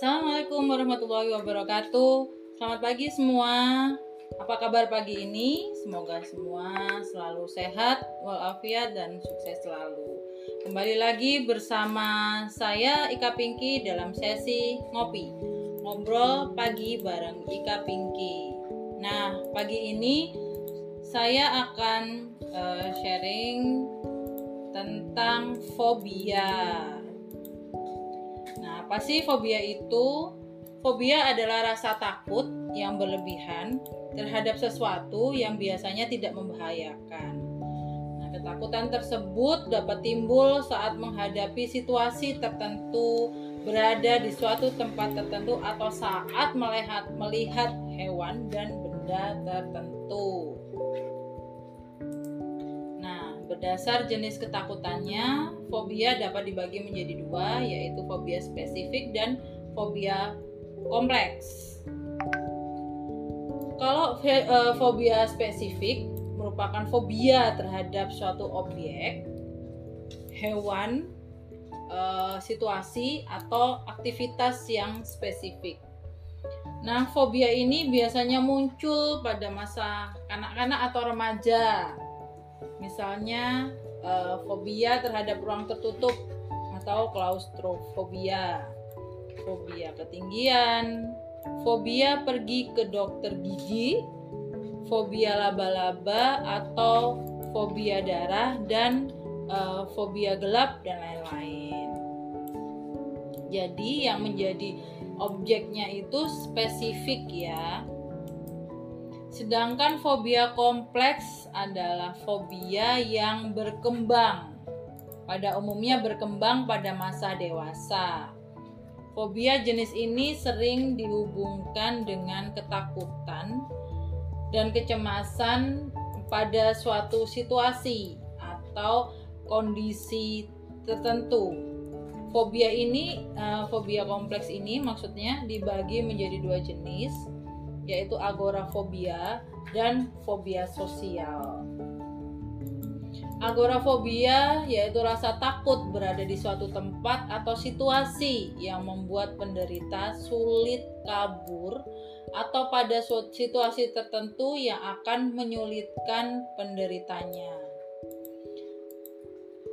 Assalamualaikum warahmatullahi wabarakatuh. Selamat pagi semua. Apa kabar pagi ini? Semoga semua selalu sehat, walafiat dan sukses selalu. Kembali lagi bersama saya Ika Pinky dalam sesi ngopi. Ngobrol pagi bareng Ika Pinky. Nah, pagi ini saya akan uh, sharing tentang fobia. Apa sih fobia itu? Fobia adalah rasa takut yang berlebihan terhadap sesuatu yang biasanya tidak membahayakan. Nah, ketakutan tersebut dapat timbul saat menghadapi situasi tertentu, berada di suatu tempat tertentu atau saat melihat melihat hewan dan benda tertentu. Berdasar jenis ketakutannya, fobia dapat dibagi menjadi dua, yaitu fobia spesifik dan fobia kompleks. Kalau uh, fobia spesifik merupakan fobia terhadap suatu objek, hewan, uh, situasi, atau aktivitas yang spesifik. Nah, fobia ini biasanya muncul pada masa kanak-kanak atau remaja Misalnya uh, fobia terhadap ruang tertutup atau klaustrofobia, fobia ketinggian, fobia pergi ke dokter gigi, fobia laba-laba atau fobia darah dan uh, fobia gelap dan lain-lain. Jadi yang menjadi objeknya itu spesifik ya Sedangkan fobia kompleks adalah fobia yang berkembang. Pada umumnya berkembang pada masa dewasa. Fobia jenis ini sering dihubungkan dengan ketakutan dan kecemasan pada suatu situasi atau kondisi tertentu. Fobia ini, eh, fobia kompleks ini maksudnya dibagi menjadi dua jenis yaitu agorafobia dan fobia sosial. Agorafobia yaitu rasa takut berada di suatu tempat atau situasi yang membuat penderita sulit kabur atau pada situasi tertentu yang akan menyulitkan penderitanya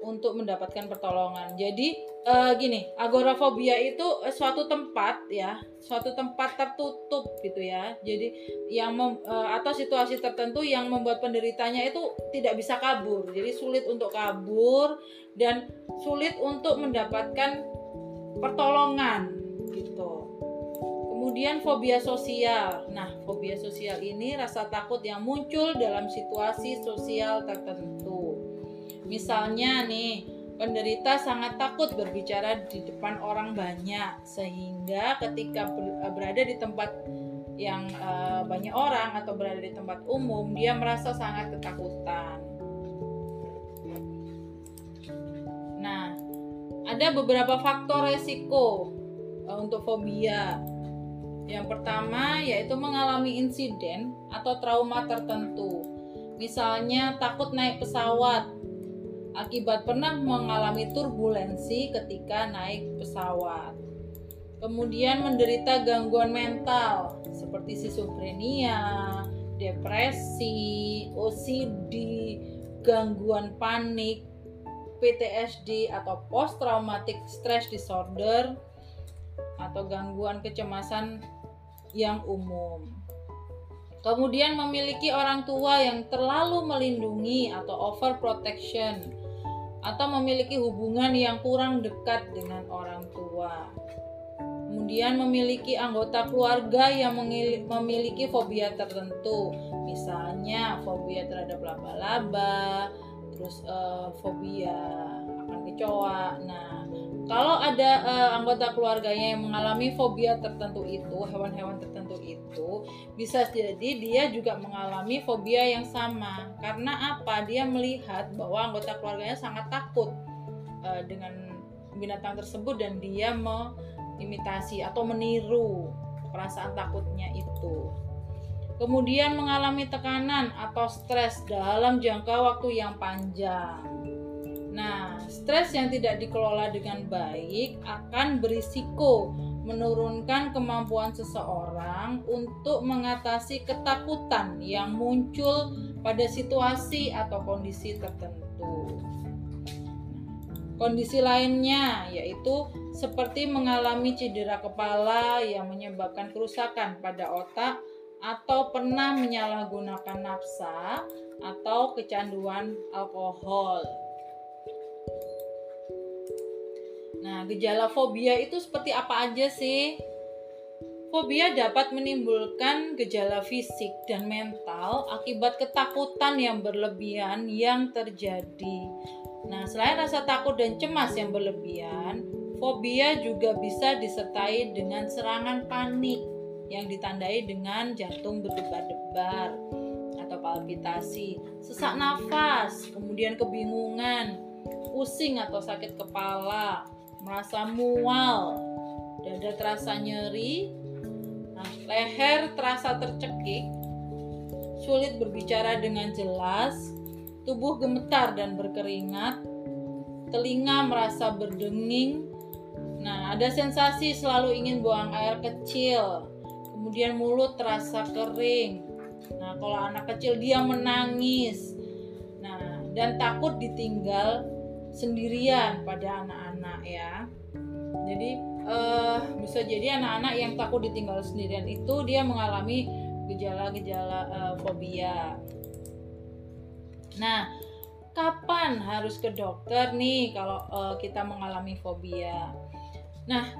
untuk mendapatkan pertolongan. Jadi uh, gini, agorafobia itu uh, suatu tempat ya, suatu tempat tertutup gitu ya. Jadi yang mem, uh, atau situasi tertentu yang membuat penderitanya itu tidak bisa kabur. Jadi sulit untuk kabur dan sulit untuk mendapatkan pertolongan gitu. Kemudian fobia sosial. Nah, fobia sosial ini rasa takut yang muncul dalam situasi sosial tertentu. Misalnya nih, Penderita sangat takut berbicara di depan orang banyak, sehingga ketika eh, berada di tempat yang uh, banyak orang atau berada di tempat umum, dia merasa sangat ketakutan. Nah, ada beberapa faktor resiko uh, untuk fobia. Yang pertama yaitu mengalami insiden atau trauma tertentu. Misalnya takut naik pesawat akibat pernah mengalami turbulensi ketika naik pesawat. Kemudian menderita gangguan mental seperti schizophrenia, depresi, OCD, gangguan panik, PTSD atau post traumatic stress disorder atau gangguan kecemasan yang umum. Kemudian memiliki orang tua yang terlalu melindungi atau overprotection atau memiliki hubungan yang kurang dekat dengan orang tua. Kemudian memiliki anggota keluarga yang memiliki fobia tertentu, misalnya fobia terhadap laba-laba, terus uh, fobia akan kecoa. Nah, kalau ada uh, anggota keluarganya yang mengalami fobia tertentu itu, hewan-hewan tertentu itu, bisa jadi dia juga mengalami fobia yang sama. Karena apa? Dia melihat bahwa anggota keluarganya sangat takut uh, dengan binatang tersebut dan dia mengimitasi atau meniru perasaan takutnya itu. Kemudian mengalami tekanan atau stres dalam jangka waktu yang panjang Nah, stres yang tidak dikelola dengan baik akan berisiko menurunkan kemampuan seseorang untuk mengatasi ketakutan yang muncul pada situasi atau kondisi tertentu. Kondisi lainnya yaitu seperti mengalami cedera kepala yang menyebabkan kerusakan pada otak atau pernah menyalahgunakan nafsa atau kecanduan alkohol. Nah, gejala fobia itu seperti apa aja sih? Fobia dapat menimbulkan gejala fisik dan mental akibat ketakutan yang berlebihan yang terjadi Nah, selain rasa takut dan cemas yang berlebihan, fobia juga bisa disertai dengan serangan panik yang ditandai dengan jantung berdebar-debar atau palpitasi, sesak nafas, kemudian kebingungan, pusing atau sakit kepala, merasa mual, dada terasa nyeri, leher terasa tercekik, sulit berbicara dengan jelas, tubuh gemetar dan berkeringat, telinga merasa berdenging. Nah, ada sensasi selalu ingin buang air kecil, kemudian mulut terasa kering. Nah, kalau anak kecil dia menangis. Nah, dan takut ditinggal sendirian pada anak-anak ya. Jadi uh, bisa jadi anak-anak yang takut ditinggal sendirian itu dia mengalami gejala-gejala uh, fobia. Nah, kapan harus ke dokter nih kalau uh, kita mengalami fobia? Nah,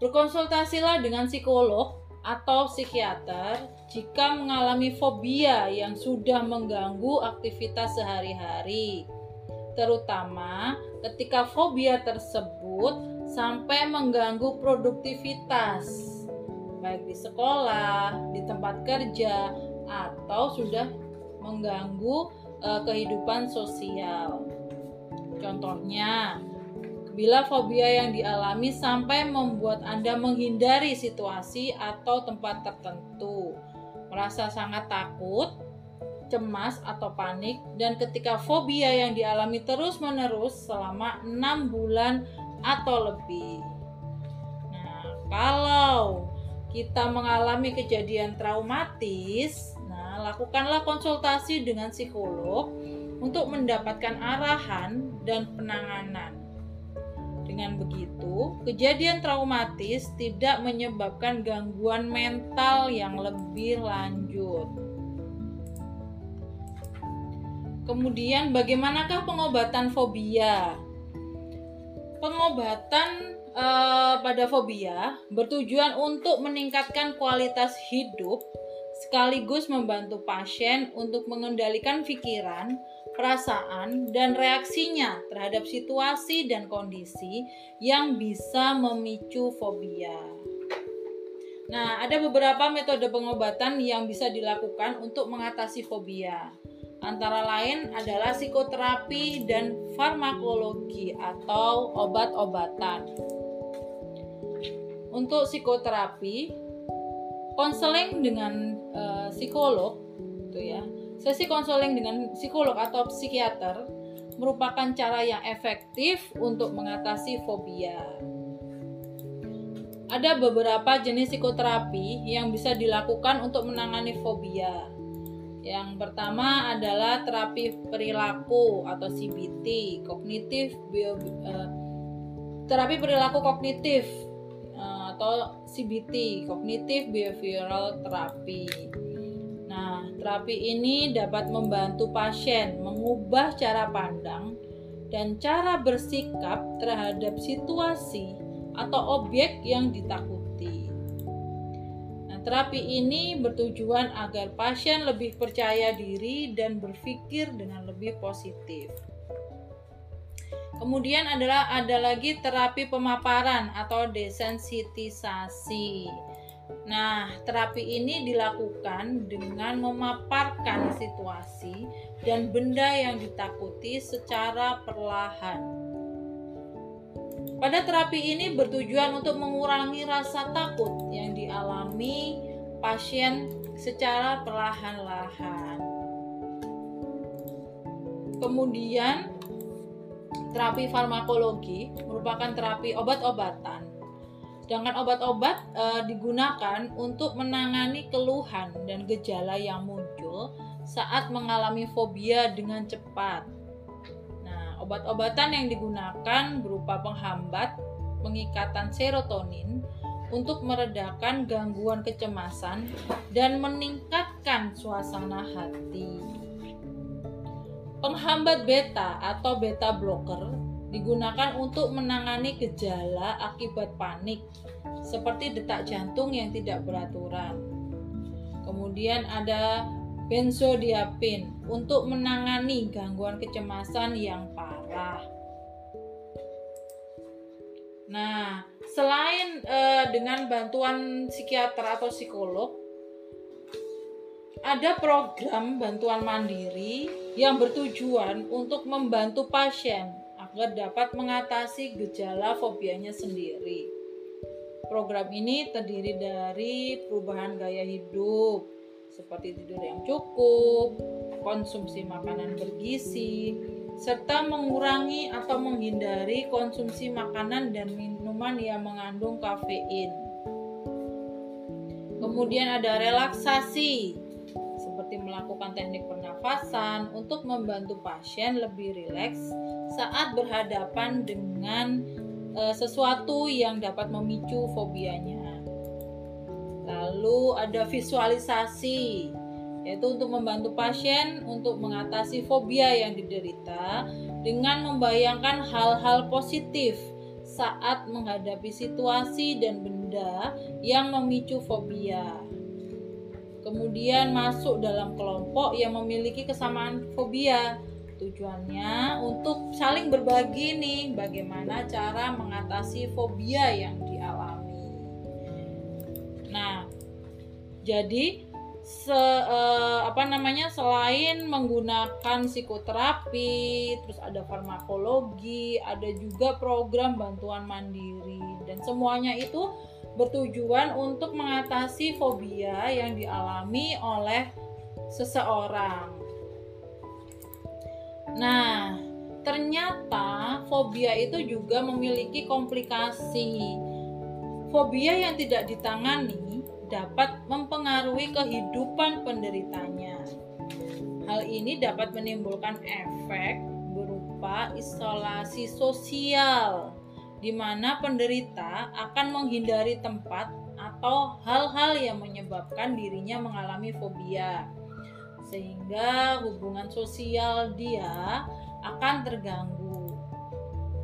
berkonsultasilah dengan psikolog atau psikiater jika mengalami fobia yang sudah mengganggu aktivitas sehari-hari, terutama ketika fobia tersebut sampai mengganggu produktivitas, baik di sekolah, di tempat kerja, atau sudah mengganggu uh, kehidupan sosial. Contohnya, bila fobia yang dialami sampai membuat Anda menghindari situasi atau tempat tertentu, merasa sangat takut, cemas atau panik dan ketika fobia yang dialami terus-menerus selama enam bulan atau lebih. Nah, kalau kita mengalami kejadian traumatis, lakukanlah konsultasi dengan psikolog untuk mendapatkan arahan dan penanganan. Dengan begitu, kejadian traumatis tidak menyebabkan gangguan mental yang lebih lanjut. Kemudian, bagaimanakah pengobatan fobia? Pengobatan eh, pada fobia bertujuan untuk meningkatkan kualitas hidup sekaligus membantu pasien untuk mengendalikan pikiran, perasaan, dan reaksinya terhadap situasi dan kondisi yang bisa memicu fobia. Nah, ada beberapa metode pengobatan yang bisa dilakukan untuk mengatasi fobia. Antara lain adalah psikoterapi dan farmakologi atau obat-obatan. Untuk psikoterapi, konseling dengan uh, psikolog gitu ya sesi konseling dengan psikolog atau psikiater merupakan cara yang efektif untuk mengatasi fobia. Ada beberapa jenis psikoterapi yang bisa dilakukan untuk menangani fobia. Yang pertama adalah terapi perilaku atau CBT, kognitif bio, uh, terapi perilaku kognitif atau CBT, Cognitive Behavioral Therapy. Nah, terapi ini dapat membantu pasien mengubah cara pandang dan cara bersikap terhadap situasi atau objek yang ditakuti. Terapi ini bertujuan agar pasien lebih percaya diri dan berpikir dengan lebih positif. Kemudian adalah ada lagi terapi pemaparan atau desensitisasi. Nah, terapi ini dilakukan dengan memaparkan situasi dan benda yang ditakuti secara perlahan. Pada terapi ini bertujuan untuk mengurangi rasa takut yang dialami pasien secara perlahan-lahan. Kemudian Terapi farmakologi merupakan terapi obat-obatan Sedangkan obat-obat e, digunakan untuk menangani keluhan dan gejala yang muncul saat mengalami fobia dengan cepat. Obat-obatan yang digunakan berupa penghambat pengikatan serotonin untuk meredakan gangguan kecemasan dan meningkatkan suasana hati. Penghambat beta atau beta blocker digunakan untuk menangani gejala akibat panik seperti detak jantung yang tidak beraturan. Kemudian ada benzodiazepin untuk menangani gangguan kecemasan yang parah. Nah, selain uh, dengan bantuan psikiater atau psikolog, ada program bantuan mandiri yang bertujuan untuk membantu pasien agar dapat mengatasi gejala fobianya sendiri. Program ini terdiri dari perubahan gaya hidup, seperti tidur yang cukup, konsumsi makanan bergizi, serta mengurangi atau menghindari konsumsi makanan dan minuman yang mengandung kafein. Kemudian ada relaksasi, seperti melakukan teknik pernafasan untuk membantu pasien lebih rileks saat berhadapan dengan e, sesuatu yang dapat memicu fobianya. Lalu ada visualisasi yaitu untuk membantu pasien untuk mengatasi fobia yang diderita dengan membayangkan hal-hal positif saat menghadapi situasi dan benda yang memicu fobia kemudian masuk dalam kelompok yang memiliki kesamaan fobia. Tujuannya untuk saling berbagi nih bagaimana cara mengatasi fobia yang dialami. Nah, jadi se uh, apa namanya selain menggunakan psikoterapi, terus ada farmakologi, ada juga program bantuan mandiri dan semuanya itu bertujuan untuk mengatasi fobia yang dialami oleh seseorang. Nah, ternyata fobia itu juga memiliki komplikasi. Fobia yang tidak ditangani dapat mempengaruhi kehidupan penderitanya. Hal ini dapat menimbulkan efek berupa isolasi sosial di mana penderita akan menghindari tempat atau hal-hal yang menyebabkan dirinya mengalami fobia, sehingga hubungan sosial dia akan terganggu.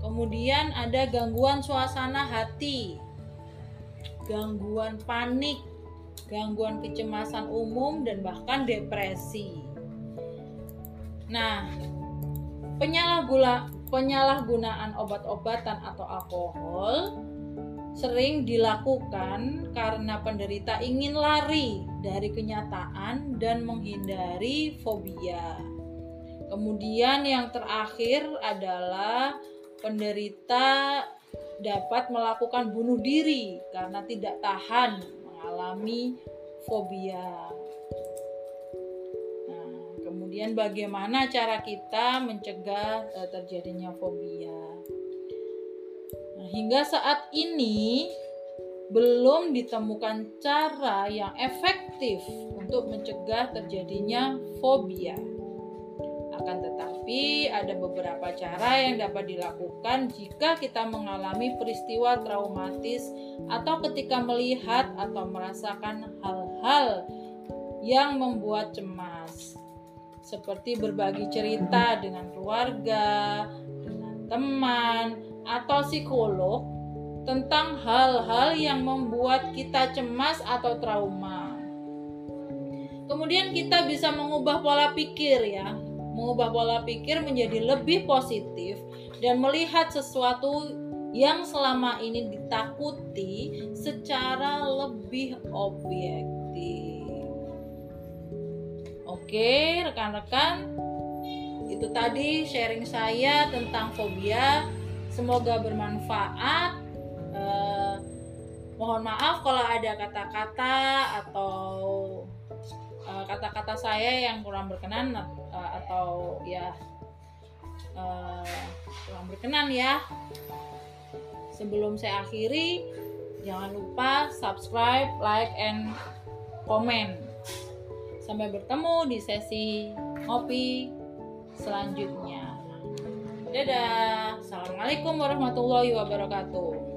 Kemudian, ada gangguan suasana hati, gangguan panik, gangguan kecemasan umum, dan bahkan depresi. Nah, penyalahguna penyalahgunaan obat-obatan atau alkohol sering dilakukan karena penderita ingin lari dari kenyataan dan menghindari fobia. Kemudian yang terakhir adalah penderita dapat melakukan bunuh diri karena tidak tahan mengalami fobia. Kemudian bagaimana cara kita mencegah uh, terjadinya fobia. Nah, hingga saat ini belum ditemukan cara yang efektif untuk mencegah terjadinya fobia. Akan tetapi, ada beberapa cara yang dapat dilakukan jika kita mengalami peristiwa traumatis atau ketika melihat atau merasakan hal-hal yang membuat cemas. Seperti berbagi cerita dengan keluarga, dengan teman, atau psikolog tentang hal-hal yang membuat kita cemas atau trauma. Kemudian kita bisa mengubah pola pikir ya, mengubah pola pikir menjadi lebih positif dan melihat sesuatu yang selama ini ditakuti secara lebih objektif. Oke, rekan-rekan, itu tadi sharing saya tentang fobia. Semoga bermanfaat. Eh, mohon maaf kalau ada kata-kata atau Eh, kata-kata uh, saya yang kurang berkenan uh, atau ya uh, kurang berkenan ya. Sebelum saya akhiri jangan lupa subscribe like and comment sampai bertemu di sesi ngopi selanjutnya. Dadah. Assalamualaikum warahmatullahi wabarakatuh.